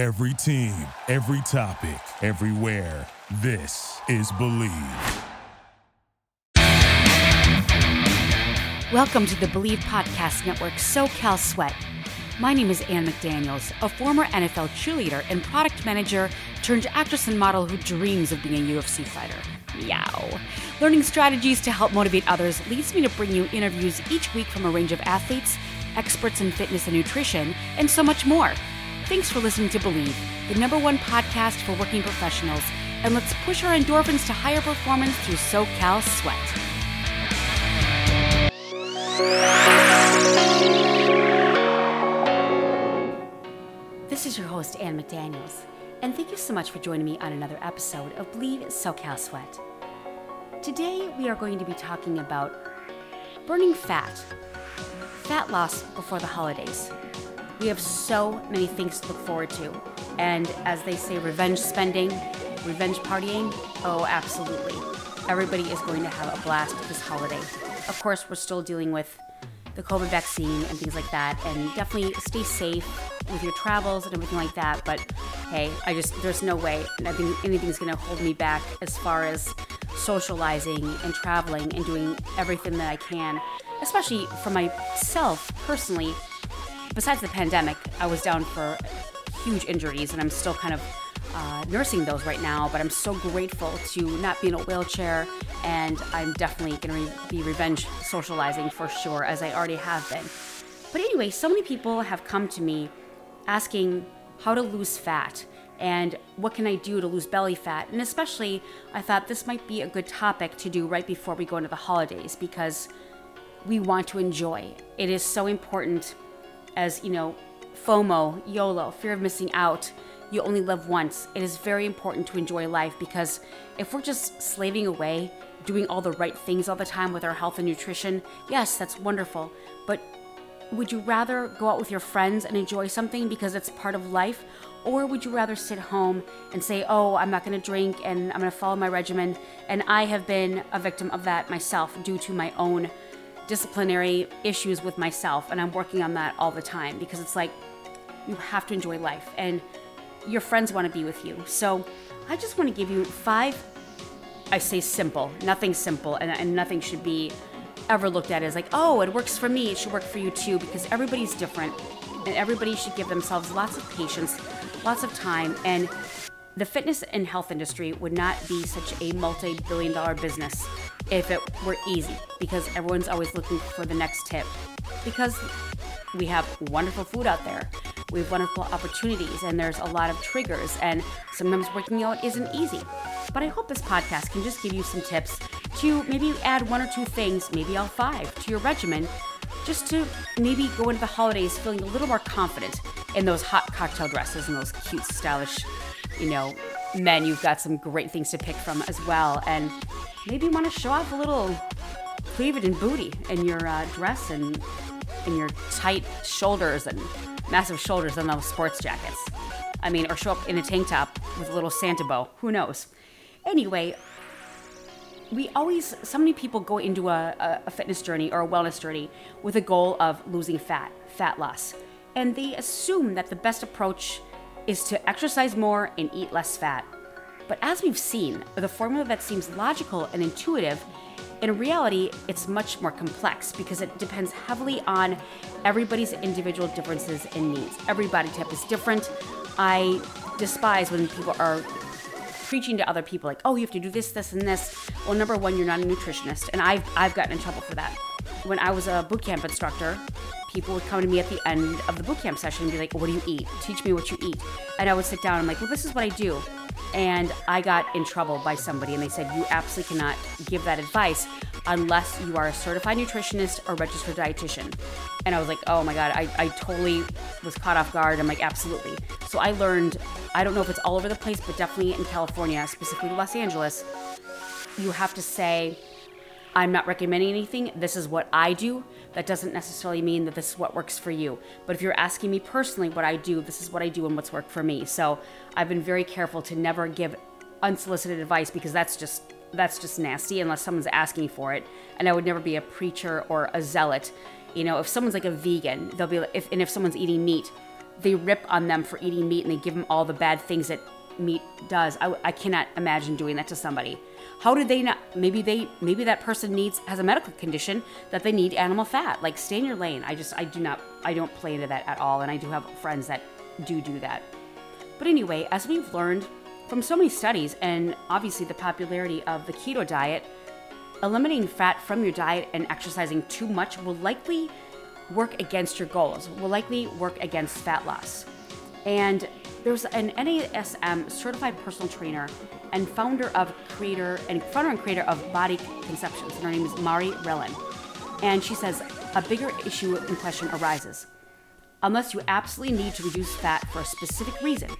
Every team, every topic, everywhere. This is Believe. Welcome to the Believe Podcast Network SoCal Sweat. My name is Ann McDaniels, a former NFL cheerleader and product manager turned actress and model who dreams of being a UFC fighter. Meow. Learning strategies to help motivate others leads me to bring you interviews each week from a range of athletes, experts in fitness and nutrition, and so much more. Thanks for listening to Believe, the number one podcast for working professionals, and let's push our endorphins to higher performance through SoCal Sweat. This is your host, Ann McDaniels, and thank you so much for joining me on another episode of Believe SoCal Sweat. Today, we are going to be talking about burning fat, fat loss before the holidays. We have so many things to look forward to, and as they say, revenge spending, revenge partying, oh, absolutely. Everybody is going to have a blast this holiday. Of course, we're still dealing with the COVID vaccine and things like that, and definitely stay safe with your travels and everything like that. But hey, I just, there's no way I think anything's gonna hold me back as far as socializing and traveling and doing everything that I can, especially for myself personally. Besides the pandemic, I was down for huge injuries and I'm still kind of uh, nursing those right now, but I'm so grateful to not be in a wheelchair, and I'm definitely going to re- be revenge socializing for sure, as I already have been. But anyway, so many people have come to me asking how to lose fat and what can I do to lose belly fat. And especially, I thought this might be a good topic to do right before we go into the holidays because we want to enjoy. It is so important as, you know, FOMO, YOLO, fear of missing out you only live once. It is very important to enjoy life because if we're just slaving away, doing all the right things all the time with our health and nutrition, yes, that's wonderful. But would you rather go out with your friends and enjoy something because it's part of life? Or would you rather sit home and say, oh, I'm not to drink and I'm to follow my regimen? And I have been a victim of that myself due to my own disciplinary issues with myself. And I'm working on that all the time because it's like you have to enjoy life. And your friends want to be with you. So I just want to give you five, I say simple, nothing simple, and, and nothing should be ever looked at as like, oh, it works for me, it should work for you too, because everybody's different and everybody should give themselves lots of patience, lots of time, and the fitness and health industry would not be such a multi billion dollar business if it were easy because everyone's always looking for the next tip. Because we have wonderful food out there we have wonderful opportunities and there's a lot of triggers and sometimes working out isn't easy but i hope this podcast can just give you some tips to maybe add one or two things maybe all five to your regimen just to maybe go into the holidays feeling a little more confident in those hot cocktail dresses and those cute stylish you know men you've got some great things to pick from as well and maybe you want to show off a little cleavage and booty in your uh, dress and in your tight shoulders and massive shoulders on those sports jackets. I mean, or show up in a tank top with a little Santa bow. Who knows? Anyway, we always, so many people go into a, a, fitness journey or a wellness journey with a goal of losing fat, fat loss. And they assume that the best approach is to exercise more and eat less fat. But as we've seen, the formula that seems logical and intuitive in reality, it's much more complex because it depends heavily on everybody's individual differences and needs. Every body type is different. I despise when people are preaching to other people like, "Oh, you have to do this, this, and this." Well, number one, you're not a nutritionist, and I've I've gotten in trouble for that. When I was a boot camp instructor, people would come to me at the end of the boot camp session and be like, "What do you eat? Teach me what you eat." And I would sit down. and I'm like, "Well, this is what I do." And I got in trouble by somebody, and they said, You absolutely cannot give that advice unless you are a certified nutritionist or registered dietitian. And I was like, Oh my God, I, I totally was caught off guard. I'm like, Absolutely. So I learned, I don't know if it's all over the place, but definitely in California, specifically Los Angeles, you have to say, I'm not recommending anything. This is what I do. That doesn't necessarily mean that this is what works for you. But if you're asking me personally what I do, this is what I do and what's worked for me. So I've been very careful to never give unsolicited advice because that's just that's just nasty unless someone's asking for it. And I would never be a preacher or a zealot. You know, if someone's like a vegan, they'll be if and if someone's eating meat, they rip on them for eating meat and they give them all the bad things that meat does. I, I cannot imagine doing that to somebody. How did they not? Maybe they, maybe that person needs has a medical condition that they need animal fat. Like stay in your lane. I just, I do not, I don't play into that at all, and I do have friends that do do that. But anyway, as we've learned from so many studies, and obviously the popularity of the keto diet, eliminating fat from your diet and exercising too much will likely work against your goals. Will likely work against fat loss. And there's an NASM certified personal trainer and founder of creator and founder and creator of Body Conceptions. And her name is Mahri Relin. And she says a bigger issue in question arises. Unless you absolutely need to reduce fat for a specific reason,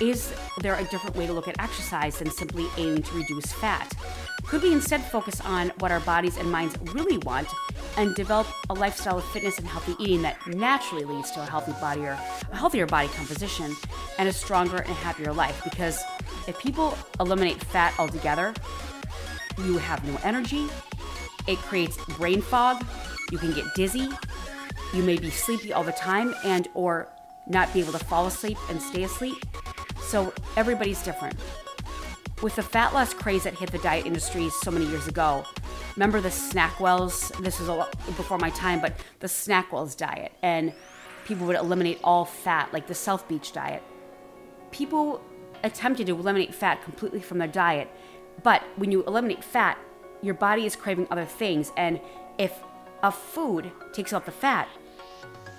is there a different way to look at exercise than simply aiming to reduce fat? Could we instead focus on what our bodies and minds really want and develop a lifestyle of fitness and healthy eating that naturally leads to a healthy body or a healthier body composition and a stronger and happier life? Because if people eliminate fat altogether, you have no energy, it creates brain fog, you can get dizzy, you may be sleepy all the time and or not be able to fall asleep and stay asleep. So everybody's different. With the fat loss craze that hit the diet industry so many years ago, remember the Snackwells? This was a lot before my time, but the Snackwells diet, and people would eliminate all fat, like the South Beach diet. People attempted to eliminate fat completely from their diet, but when you eliminate fat, your body is craving other things, and if a food takes out the fat,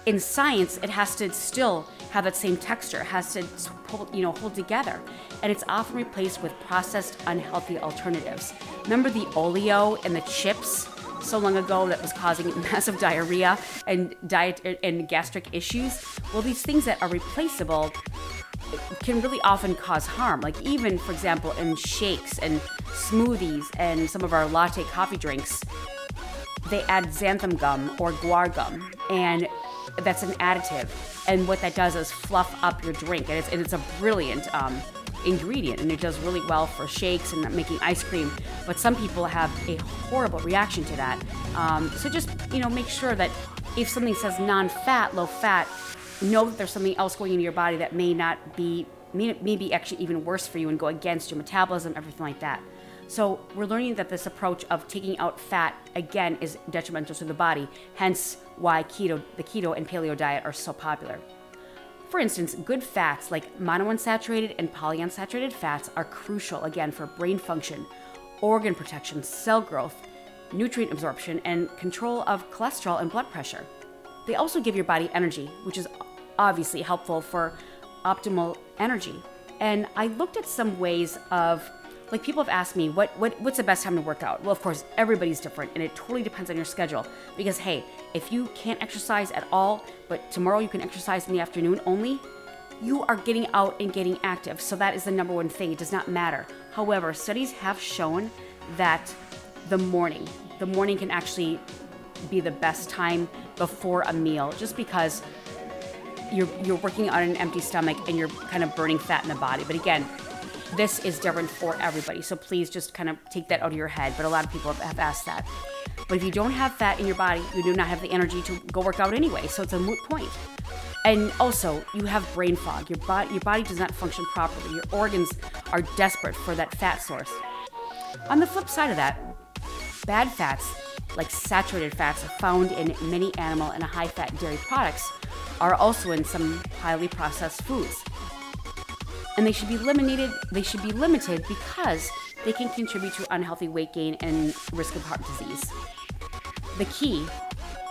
in science, it has to still have that same texture, has to hold, you know, hold together. And it's often replaced with processed, unhealthy alternatives. Remember the oleo and the chips so long ago that was causing massive diarrhea and diet er, and gastric issues? Well, these things that are replaceable can really often cause harm. Like even, for example, in shakes and smoothies and some of our latte coffee drinks, they add xanthan gum or guar gum, and that's an additive. And what that does is fluff up your drink, and it's, and it's a brilliant um, ingredient, and it does really well for shakes and making ice cream. But some people have a horrible reaction to that. Um, so just you know, make sure that if something says non-fat, low-fat, know that there's something else going into your body that may not be maybe actually even worse for you and go against your metabolism, everything like that. So we're learning that this approach of taking out fat again is detrimental to the body, hence why keto, the keto and paleo diet are so popular. For instance, good fats like monounsaturated and polyunsaturated fats are crucial again for brain function, organ protection, cell growth, nutrient absorption, and control of cholesterol and blood pressure. They also give your body energy, which is obviously helpful for optimal energy. And I looked at some ways of like people have asked me what, what what's the best time to work out? Well of course everybody's different and it totally depends on your schedule. Because hey if you can't exercise at all but tomorrow you can exercise in the afternoon only you are getting out and getting active. So that is the number one thing. It does not matter. However studies have shown that the morning the morning can actually be the best time before a meal just because you're you're working on an empty stomach and you're kind of burning fat in the body. But again this is different for everybody. So please just kind of take that out of your head. But a lot of people have asked that. But if you don't have fat in your body, you do not have the energy to go work out anyway. So it's a moot point. And also, you have brain fog. Your body, your body does not function properly. Your organs are desperate for that fat source. On the flip side of that, bad fats, like saturated fats found in many animal and high fat dairy products, are also in some highly processed foods and they should be limited. They should be limited because they can contribute to unhealthy weight gain and risk of heart disease. The key,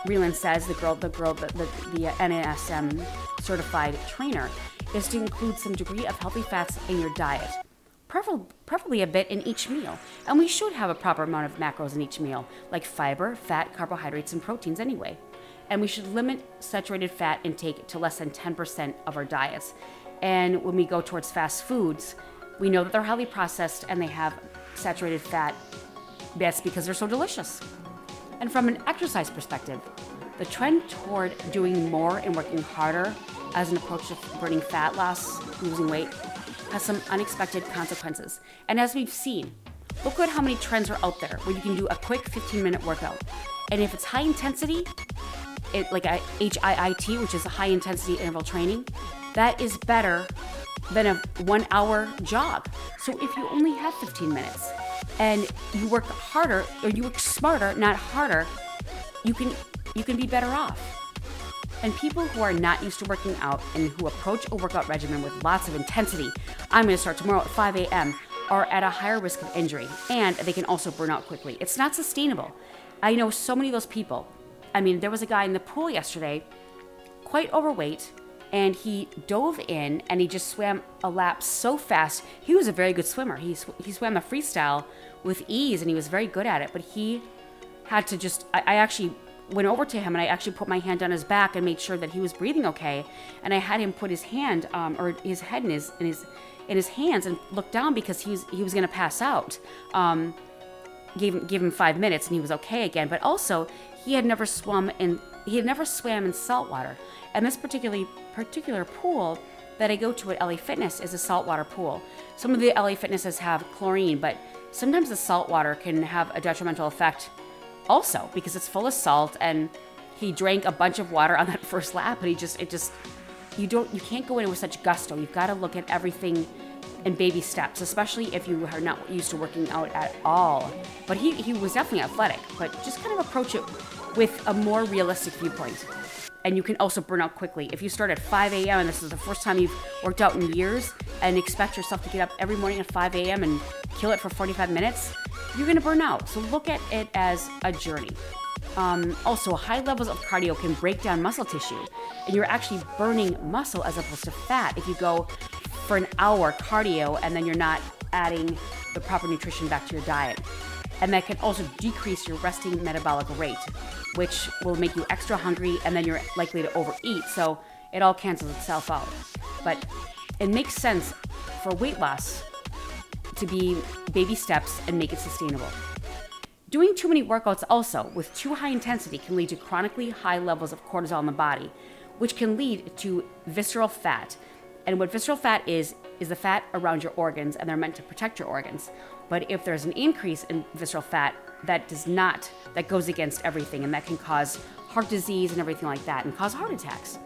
Relin says, the girl, the girl, the, the, the NASM certified trainer, is to include some degree of healthy fats in your diet, preferably a bit in each meal. And we should have a proper amount of macros in each meal, like fiber, fat, carbohydrates, and proteins anyway. And we should limit saturated fat intake to less than 10% of our diets. And when we go towards fast foods, we know that they're highly processed and they have saturated fat. That's because they're so delicious. And from an exercise perspective, the trend toward doing more and working harder as an approach to burning fat loss, losing weight, has some unexpected consequences. And as we've seen, look at how many trends are out there where you can do a quick 15 minute workout. And if it's high intensity, it, like a HIIT, which is a high intensity interval training, that is better than a one hour job. So if you only have 15 minutes and you work harder or you work smarter, not harder, you can you can be better off. And people who are not used to working out and who approach a workout regimen with lots of intensity, I'm to start tomorrow at 5 a.m., are at a higher risk of injury and they can also burn out quickly. It's not sustainable. I know so many of those people. I mean, there was a guy in the pool yesterday, quite overweight, and he dove in and he just swam a lap so fast. He was a very good swimmer. He, sw- he swam a freestyle with ease and he was very good at it, but he had to just, I, I actually went over to him and I actually put my hand on his back and made sure that he was breathing okay. And I had him put his hand um, or his head in his in his in his hands and look down because he was he was going to pass out. Um, gave gave him five minutes and he was okay again. But also he had never swum in he had never swam in salt water. And this particularly particular pool that I go to at LA Fitness is a saltwater pool. Some of the LA Fitnesses have chlorine, but sometimes the salt water can have a detrimental effect also because it's full of salt and he drank a bunch of water on that first lap and he just it just you don't you can't go in with such gusto you've got to look at everything in baby steps especially if you are not used to working out at all but he, he was definitely athletic but just kind of approach it with a more realistic viewpoint and you can also burn out quickly if you start at 5 a.m and this is the first time you've worked out in years and expect yourself to get up every morning at 5 a.m and kill it for 45 minutes you're to burn out. So look at it as a journey. Um, also, high levels of cardio can break down muscle tissue, and you're actually burning muscle as opposed to fat if you go for an hour cardio and then you're not adding the proper nutrition back to your diet. And that can also decrease your resting metabolic rate, which will make you extra hungry and then you're likely to overeat. So it all cancels itself out. But it makes sense for weight loss to be baby steps and make it sustainable. Doing too many workouts also with too high intensity can lead to chronically high levels of cortisol in the body, which can lead to visceral fat. And what visceral fat is, is the fat around your organs, and they're meant to protect your organs. But if there's an increase in visceral fat, that does not, that goes against everything, and that can cause heart disease and everything like that, and cause heart attacks.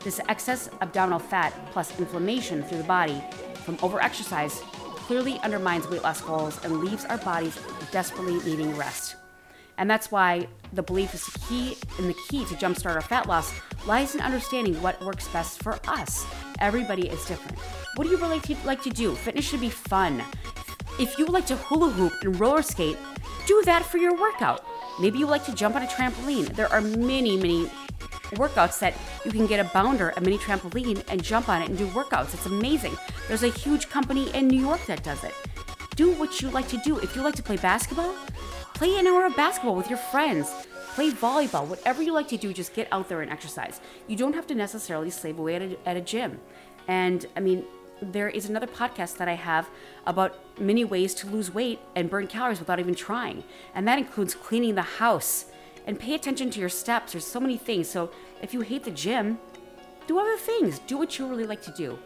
This excess abdominal fat plus inflammation through the body from overexercise clearly undermines weight loss goals and leaves our bodies desperately needing rest. And that's why the belief is the key and the key to jumpstart our fat loss lies in understanding what works best for us. Everybody is different. What do you really like to do? Fitness should be fun. If you like to hula hoop and roller skate, do that for your workout. Maybe you like to jump on a trampoline. There are many, many workouts that you can get a bounder, a mini trampoline, and jump on it and do workouts. It's amazing. There's a huge company in New York that does it. Do what you like to do. If you like to play basketball, play an hour of basketball with your friends. Play volleyball, whatever you like to do, just get out there and exercise. You don't have to necessarily slave away at a, at a gym. And I mean, there is another podcast that I have about many ways to lose weight and burn calories without even trying. And that includes cleaning the house, and pay attention to your steps. There's so many things. So if you hate the gym, do other things. Do what you really like to do.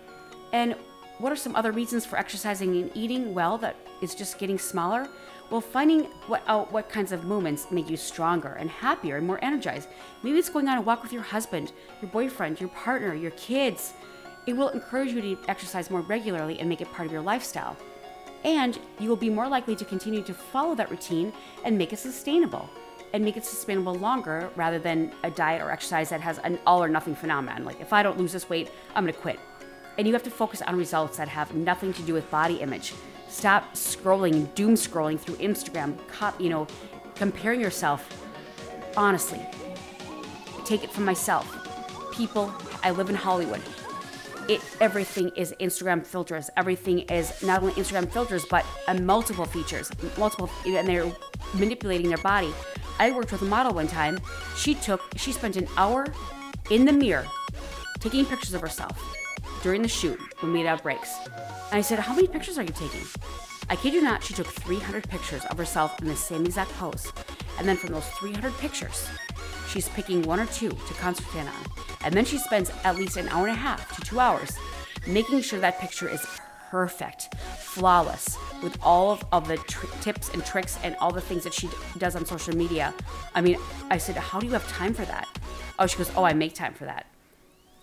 And what are some other reasons for exercising and eating well that is just getting smaller? Well, finding what out what kinds of movements make you stronger and happier and more energized. Maybe it's going on a walk with your husband, your boyfriend, your partner, your kids. It will encourage you to exercise more regularly and make it part of your lifestyle. And you will be more likely to continue to follow that routine and make it sustainable and make it sustainable longer rather than a diet or exercise that has an all or nothing phenomenon. Like, if I don't lose this weight, I'm gonna quit. And you have to focus on results that have nothing to do with body image. Stop scrolling, doom scrolling through Instagram, you know, comparing yourself. Honestly, take it from myself. People, I live in Hollywood. It everything is Instagram filters. Everything is not only Instagram filters, but uh, multiple features, multiple, and they're manipulating their body I worked with a model one time. She took, she spent an hour in the mirror taking pictures of herself during the shoot when we had our breaks. And I said, How many pictures are you taking? I kid you not, she took 300 pictures of herself in the same exact pose. And then from those 300 pictures, she's picking one or two to concentrate on. And then she spends at least an hour and a half to two hours making sure that picture is perfect, flawless, with all of, of the tr- tips and tricks and all the things that she d- does on social media. I mean, I said, How do you have time for that? Oh, she goes, Oh, I make time for that.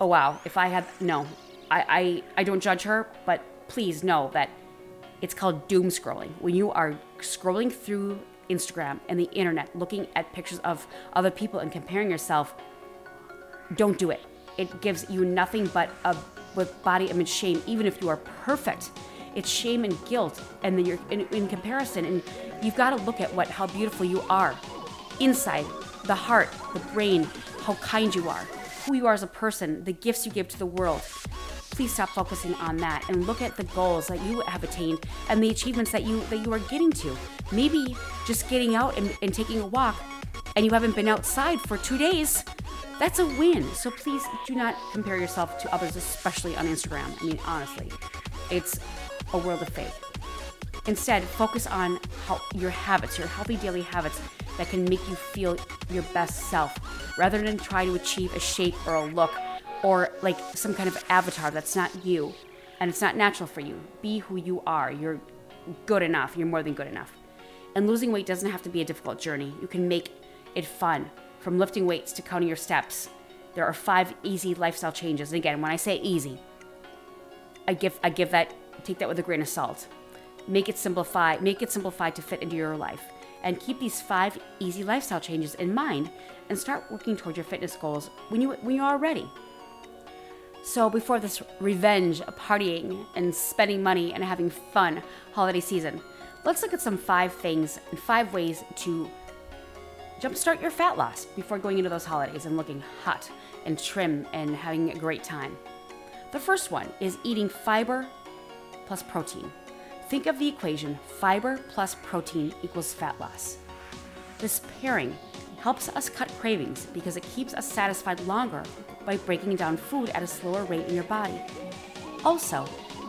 Oh, wow. If I had, no, I, I, I don't judge her, but please know that it's called doom scrolling. When you are scrolling through Instagram and the internet, looking at pictures of other people and comparing yourself, don't do it. It gives you nothing but a with body image shame, even if you are perfect. It's shame and guilt, and then you're in, in comparison, and you've got to look at what how beautiful you are, inside, the heart, the brain, how kind you are, who you are as a person, the gifts you give to the world. Please stop focusing on that and look at the goals that you have attained and the achievements that you that you are getting to. Maybe just getting out and, and taking a walk, and you haven't been outside for two days that's a win. So please do not compare yourself to others, especially on Instagram. I mean, honestly, it's a world of fake. Instead, focus on how your habits, your healthy daily habits that can make you feel your best self, rather than try to achieve a shape or a look or like some kind of avatar that's not you and it's not natural for you. Be who you are. You're good enough. You're more than good enough. And losing weight doesn't have to be a difficult journey. You can make it fun from lifting weights to counting your steps. There are five easy lifestyle changes. And again, when I say easy, I give I give that take that with a grain of salt. Make it simplify, make it simplified to fit into your life. And keep these five easy lifestyle changes in mind and start working towards your fitness goals when you when you are ready. So before this revenge, partying and spending money and having fun holiday season, let's look at some five things and five ways to jumpstart your fat loss before going into those holidays and looking hot and trim and having a great time. The first one is eating fiber plus protein. Think of the equation fiber plus protein equals fat loss. This pairing helps us cut cravings because it keeps us satisfied longer by breaking down food at a slower rate in your body. Also,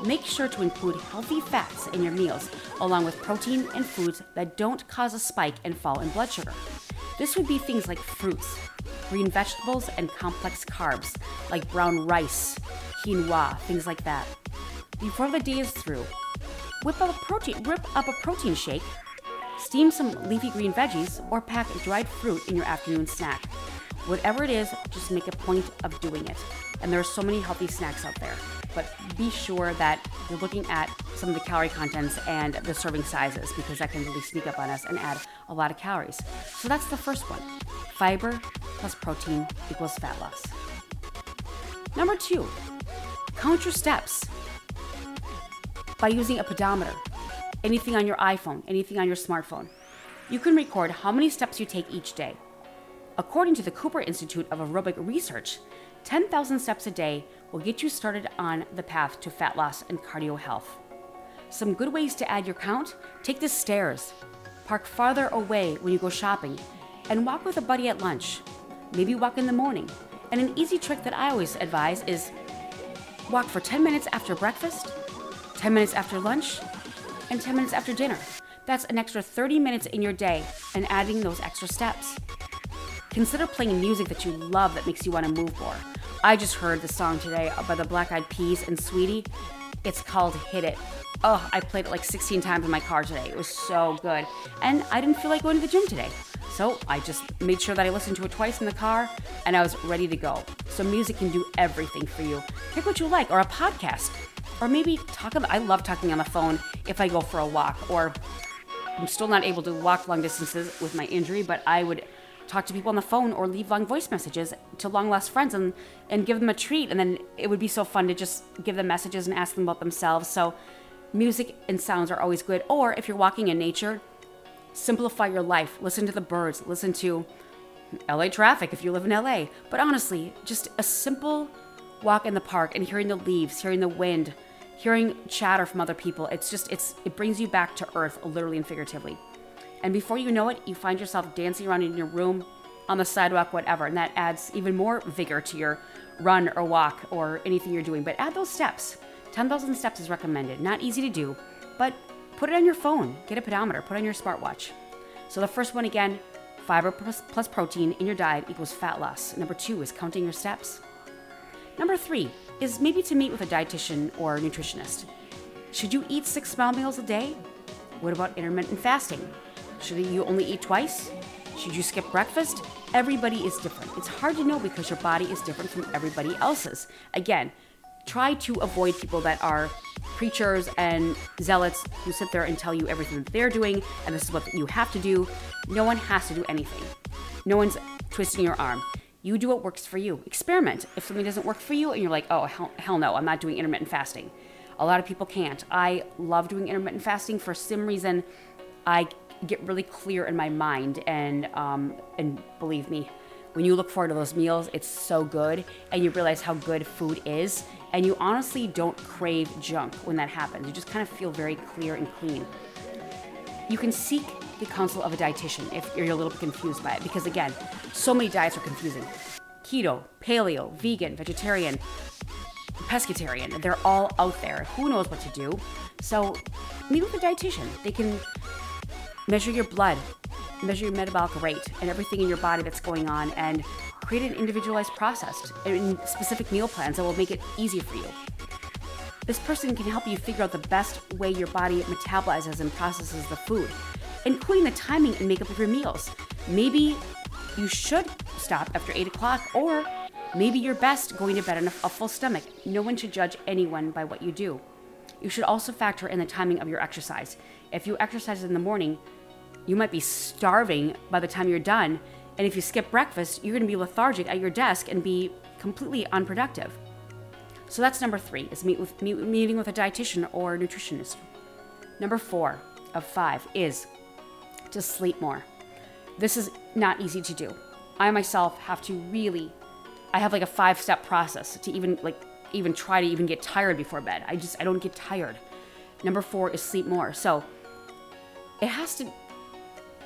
make sure to include healthy fats in your meals, along with protein and foods that don't cause a spike and fall in blood sugar. This would be things like fruits, green vegetables, and complex carbs like brown rice, quinoa, things like that. Before the day is through, whip up a protein, whip up a protein shake, steam some leafy green veggies, or pack dried fruit in your afternoon snack. Whatever it is, just make a point of doing it. And there are so many healthy snacks out there but be sure that you're looking at some of the calorie contents and the serving sizes because that can really sneak up on us and add a lot of calories. So that's the first one fiber plus protein equals fat loss. Number two, count your steps by using a pedometer. Anything on your iPhone, anything on your smartphone. You can record how many steps you take each day. According to the Cooper Institute of Aerobic Research, 10,000 steps a day will get you started on the path to fat loss and cardio health. Some good ways to add your count take the stairs, park farther away when you go shopping, and walk with a buddy at lunch. Maybe walk in the morning. And an easy trick that I always advise is walk for 10 minutes after breakfast, 10 minutes after lunch, and 10 minutes after dinner. That's an extra 30 minutes in your day and adding those extra steps. Consider playing music that you love that makes you want to move more. I just heard the song today by the Black Eyed Peas and Saweetie. It's called Hit It. Oh, I played it like 16 times in my car today. It was so good. And I didn't feel like going to the gym today. So I just made sure that I listened to it twice in the car and I was ready to go. So music can do everything for you. Pick what you like, or a podcast. Or maybe talk about, I love talking on the phone if I go for a walk, or I'm still not able to walk long distances with my injury, but I would talk to people on the phone or leave long voice messages to long lost friends and, and give them a treat. And then it would be so fun to just give them messages and ask them about themselves. So, music and sounds are always good. Or if you're walking in nature, simplify your life. Listen to the birds, listen to LA traffic if you live in LA. But honestly, just a simple walk in the park and hearing the leaves, hearing the wind, hearing chatter from other people. It's just it's it brings you back to earth literally and figuratively. And before you know it, you find yourself dancing around in your room, on the sidewalk, whatever. And that adds even more vigor to your run or walk or anything you're doing. But add those steps. 10,000 steps is recommended. Not easy to do, but put it on your phone. Get a pedometer, put on your smartwatch. So the first one again, fiber plus, plus protein in your diet equals fat loss. Number two is counting your steps. Number three is maybe to meet with a dietitian or nutritionist. Should you eat six small meals a day? What about intermittent fasting? Should you only eat twice? Should you skip breakfast? Everybody is different. It's hard to know because your body is different from everybody else's. Again, try to avoid people that are preachers and zealots who sit there and tell you everything that they're doing and this is what you have to do. No one has to do anything. No one's twisting your arm. You do what works for you. Experiment. If something doesn't work for you and you're like, oh, hell, hell no, I'm not doing intermittent fasting. A lot of people can't. I love doing intermittent fasting for some reason. I get really clear in my mind, and um, and believe me, when you look forward to those meals, it's so good, and you realize how good food is, and you honestly don't crave junk when that happens. You just kind of feel very clear and clean. You can seek the counsel of a dietitian if you're a little bit confused by it, because again, so many diets are confusing. Keto, paleo, vegan, vegetarian, pescatarian. They're all out there. Who knows what to do? So meet with a dietitian. They can measure your blood, measure your metabolic rate, and everything in your body that's going on, and create an individualized process and specific meal plans that will make it easy for you. This person can help you figure out the best way your body metabolizes and processes the food, including the timing and makeup of your meals. Maybe you should stop after 8 o'clock, or maybe you're best going to bed on a full stomach. No one should judge anyone by what you do. You should also factor in the timing of your exercise. If you exercise in the morning, you might be starving by the time you're done. And if you skip breakfast, you're going to be lethargic at your desk and be completely unproductive. So that's number three: is meet with meet, meeting with a dietitian or nutritionist. Number four of five is to sleep more. This is not easy to do. I myself have to really, I have like a five-step process to even like even try to even get tired before bed. I just I don't get tired. Number four is sleep more. So it has to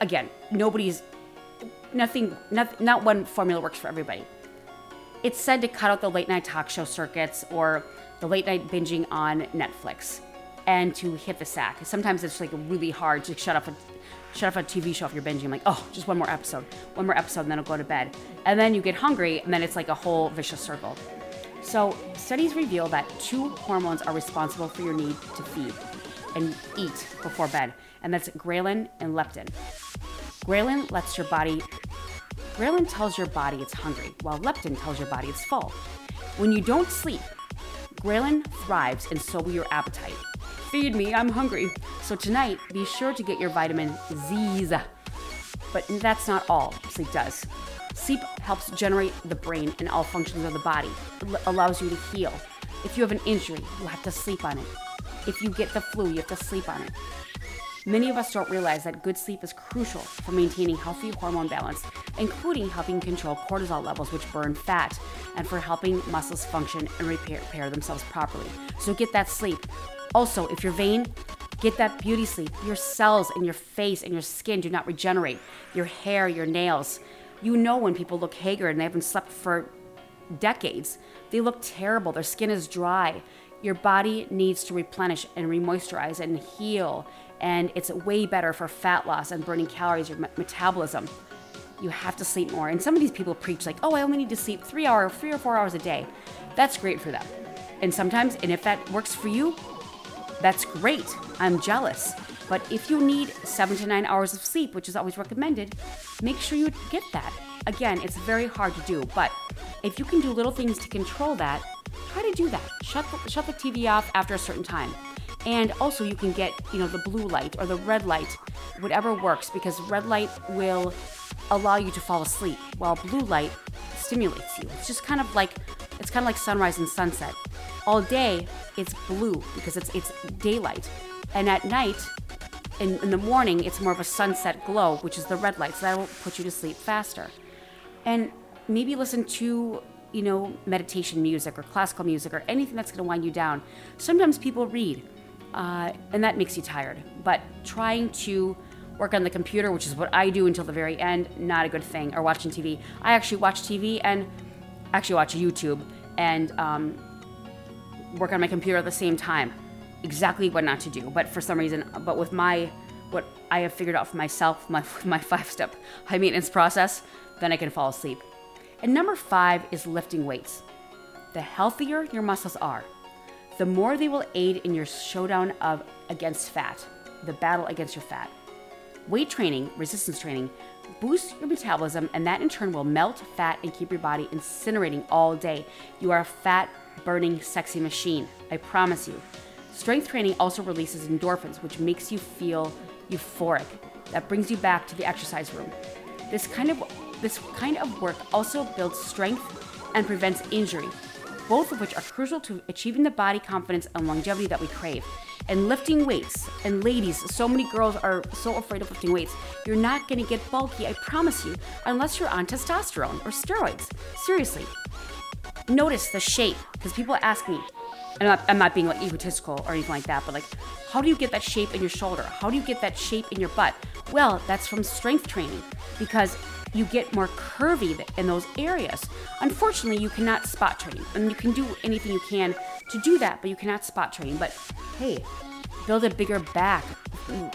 again, nobody's nothing not, not one formula works for everybody. It's said to cut out the late night talk show circuits or the late night binging on Netflix and to hit the sack. Sometimes it's like really hard to shut off a shut off a TV show if you're binging. I'm like, oh, just one more episode, one more episode, and then I'll go to bed. And then you get hungry, and then it's like a whole vicious circle. So, studies reveal that two hormones are responsible for your need to feed and eat before bed, and that's ghrelin and leptin. Ghrelin lets your body Ghrelin tells your body it's hungry, while leptin tells your body it's full. When you don't sleep, ghrelin thrives and so will your appetite. Feed me, I'm hungry. So tonight, be sure to get your vitamin Z's. But that's not all sleep does. Sleep helps generate the brain and all functions of the body. It allows you to heal. If you have an injury, you have to sleep on it. If you get the flu, you have to sleep on it. Many of us don't realize that good sleep is crucial for maintaining healthy hormone balance, including helping control cortisol levels, which burn fat, and for helping muscles function and repair, repair themselves properly. So get that sleep. Also, if you're vain, get that beauty sleep. Your cells in your face and your skin do not regenerate. Your hair, your nails. You know when people look haggard and they haven't slept for decades. They look terrible. Their skin is dry. Your body needs to replenish and remoisturize and heal and it's way better for fat loss and burning calories, your metabolism. You have to sleep more. And some of these people preach like, "Oh, I only need to sleep 3 hours, 3 or 4 hours a day." That's great for them. And sometimes, and if that works for you, that's great. I'm jealous. But if you need 7 to 9 hours of sleep, which is always recommended, make sure you get that. Again, it's very hard to do, but if you can do little things to control that, try to do that. Shut the, shut the TV off after a certain time. And also you can get, you know, the blue light or the red light, whatever works, because red light will allow you to fall asleep, while blue light stimulates you. It's just kind of like it's kind of like sunrise and sunset. All day it's blue because it's it's daylight, and at night, in, in the morning, it's more of a sunset glow, which is the red light. So that will put you to sleep faster. And maybe listen to you know meditation music or classical music or anything that's going to wind you down. Sometimes people read uh, and that makes you tired. But trying to work on the computer, which is what I do until the very end, not a good thing. Or watching TV. I actually watch TV and actually watch YouTube and um, work on my computer at the same time. Exactly what not to do. But for some reason, but with my what I have figured out for myself, my my five step high maintenance process, then I can fall asleep. And number five is lifting weights. The healthier your muscles are, the more they will aid in your showdown of against fat, the battle against your fat. Weight training, resistance training, boosts your metabolism, and that in turn will melt fat and keep your body incinerating all day. You are a fat burning, sexy machine. I promise you. Strength training also releases endorphins, which makes you feel euphoric. That brings you back to the exercise room. This kind of this kind of work also builds strength and prevents injury, both of which are crucial to achieving the body confidence and longevity that we crave. And lifting weights, and ladies, so many girls are so afraid of lifting weights. You're not gonna get bulky, I promise you, unless you're on testosterone or steroids. Seriously. Notice the shape, because people ask me, I'm not, I'm not being like egotistical or anything like that, but like, how do you get that shape in your shoulder? How do you get that shape in your butt? Well, that's from strength training because you get more curvy in those areas. Unfortunately, you cannot spot train, and you can do anything you can to do that, but you cannot spot train. But hey, build a bigger back.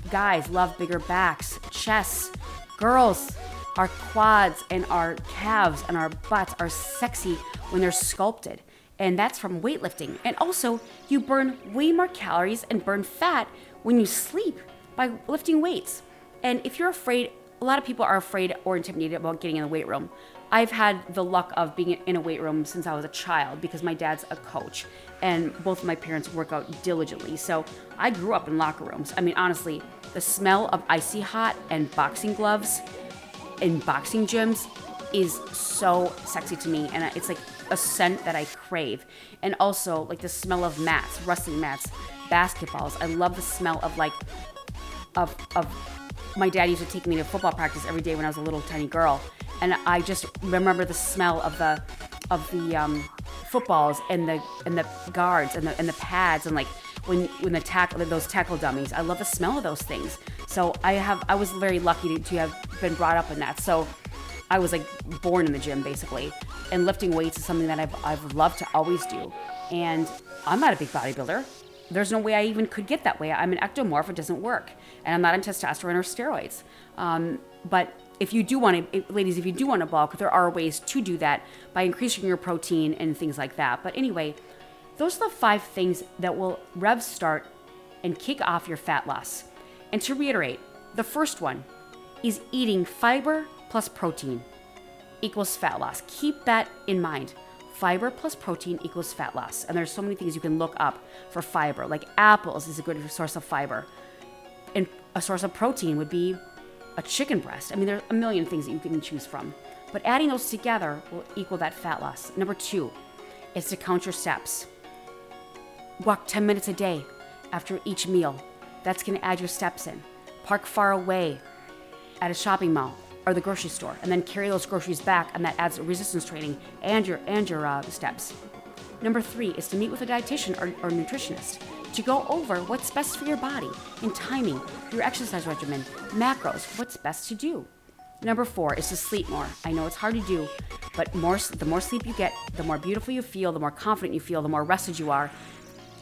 Guys love bigger backs, chests. Girls, our quads and our calves and our butts are sexy when they're sculpted. And that's from weightlifting. And also, you burn way more calories and burn fat when you sleep by lifting weights. And if you're afraid a lot of people are afraid or intimidated about getting in the weight room. I've had the luck of being in a weight room since I was a child because my dad's a coach and both of my parents work out diligently. So I grew up in locker rooms. I mean, honestly, the smell of icy hot and boxing gloves in boxing gyms is so sexy to me. And it's like a scent that I crave. And also, like the smell of mats, wrestling mats, basketballs. I love the smell of like, of, of my dad used to take me to football practice every day when I was a little tiny girl, and I just remember the smell of the of the um, footballs and the and the guards and the and the pads and like when when the tackle those tackle dummies. I love the smell of those things. So I have I was very lucky to, to have been brought up in that. So I was like born in the gym basically, and lifting weights is something that I've I've loved to always do. And I'm not a big bodybuilder there's no way I even could get that way. I'm an ectomorph, it doesn't work. And I'm not on testosterone or steroids. Um, but if you do want to, ladies, if you do want to bulk, there are ways to do that by increasing your protein and things like that. But anyway, those are the five things that will rev start and kick off your fat loss. And to reiterate, the first one is eating fiber plus protein equals fat loss. Keep that in mind. Fiber plus protein equals fat loss. And there's so many things you can look up for fiber. Like apples is a good source of fiber. And a source of protein would be a chicken breast. I mean, there's a million things that you can choose from. But adding those together will equal that fat loss. Number two is to count your steps. Walk 10 minutes a day after each meal. That's going to add your steps in. Park far away at a shopping mall or the grocery store, and then carry those groceries back, and that adds resistance training and your and your uh, steps. Number three is to meet with a dietitian or, or nutritionist to go over what's best for your body in timing, your exercise regimen, macros, what's best to do. Number four is to sleep more. I know it's hard to do, but more the more sleep you get, the more beautiful you feel, the more confident you feel, the more rested you are.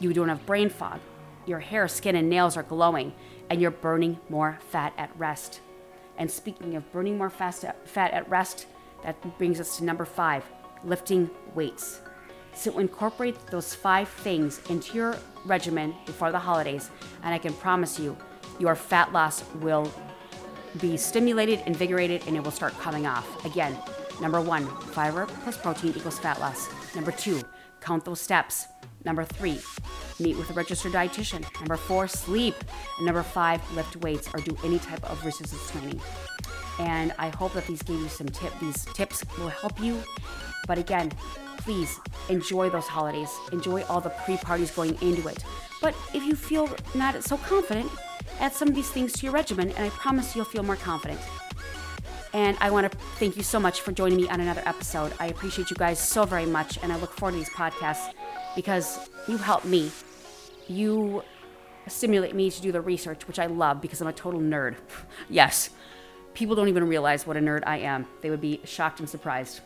You don't have brain fog. Your hair, skin, and nails are glowing, and you're burning more fat at rest. And speaking of burning more fat at rest, that brings us to number five lifting weights. So incorporate those five things into your regimen before the holidays, and I can promise you, your fat loss will be stimulated, invigorated, and it will start coming off. Again, number one, fiber plus protein equals fat loss. Number two, count those steps. Number three, meet with a registered dietitian. Number four, sleep. And number five, lift weights or do any type of resistance training. And I hope that these gave you some tip. These tips will help you. But again, please enjoy those holidays. Enjoy all the pre-parties going into it. But if you feel not so confident, add some of these things to your regimen, and I promise you'll feel more confident. And I want to thank you so much for joining me on another episode. I appreciate you guys so very much, and I look forward to these podcasts because you help me. You stimulate me to do the research, which I love because I'm a total nerd. yes, people don't even realize what a nerd I am. They would be shocked and surprised.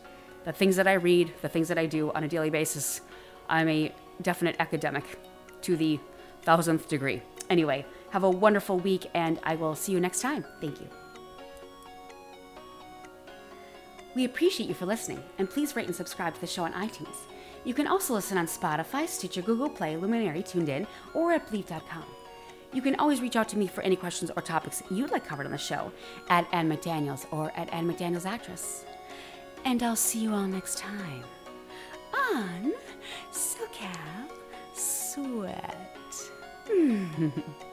The things that I read, the things that I do on a daily basis, I'm a definite academic to the thousandth degree. Anyway, have a wonderful week, and I will see you next time. Thank you. We appreciate you for listening, and please rate and subscribe to the show on iTunes. You can also listen on Spotify, Stitcher, Google Play, Luminary, TuneIn, or at Bleep.com. You can always reach out to me for any questions or topics you'd like covered on the show at Ann McDaniels or at Ann McDaniels Actress. And I'll see you all next time on SoCal Sweat.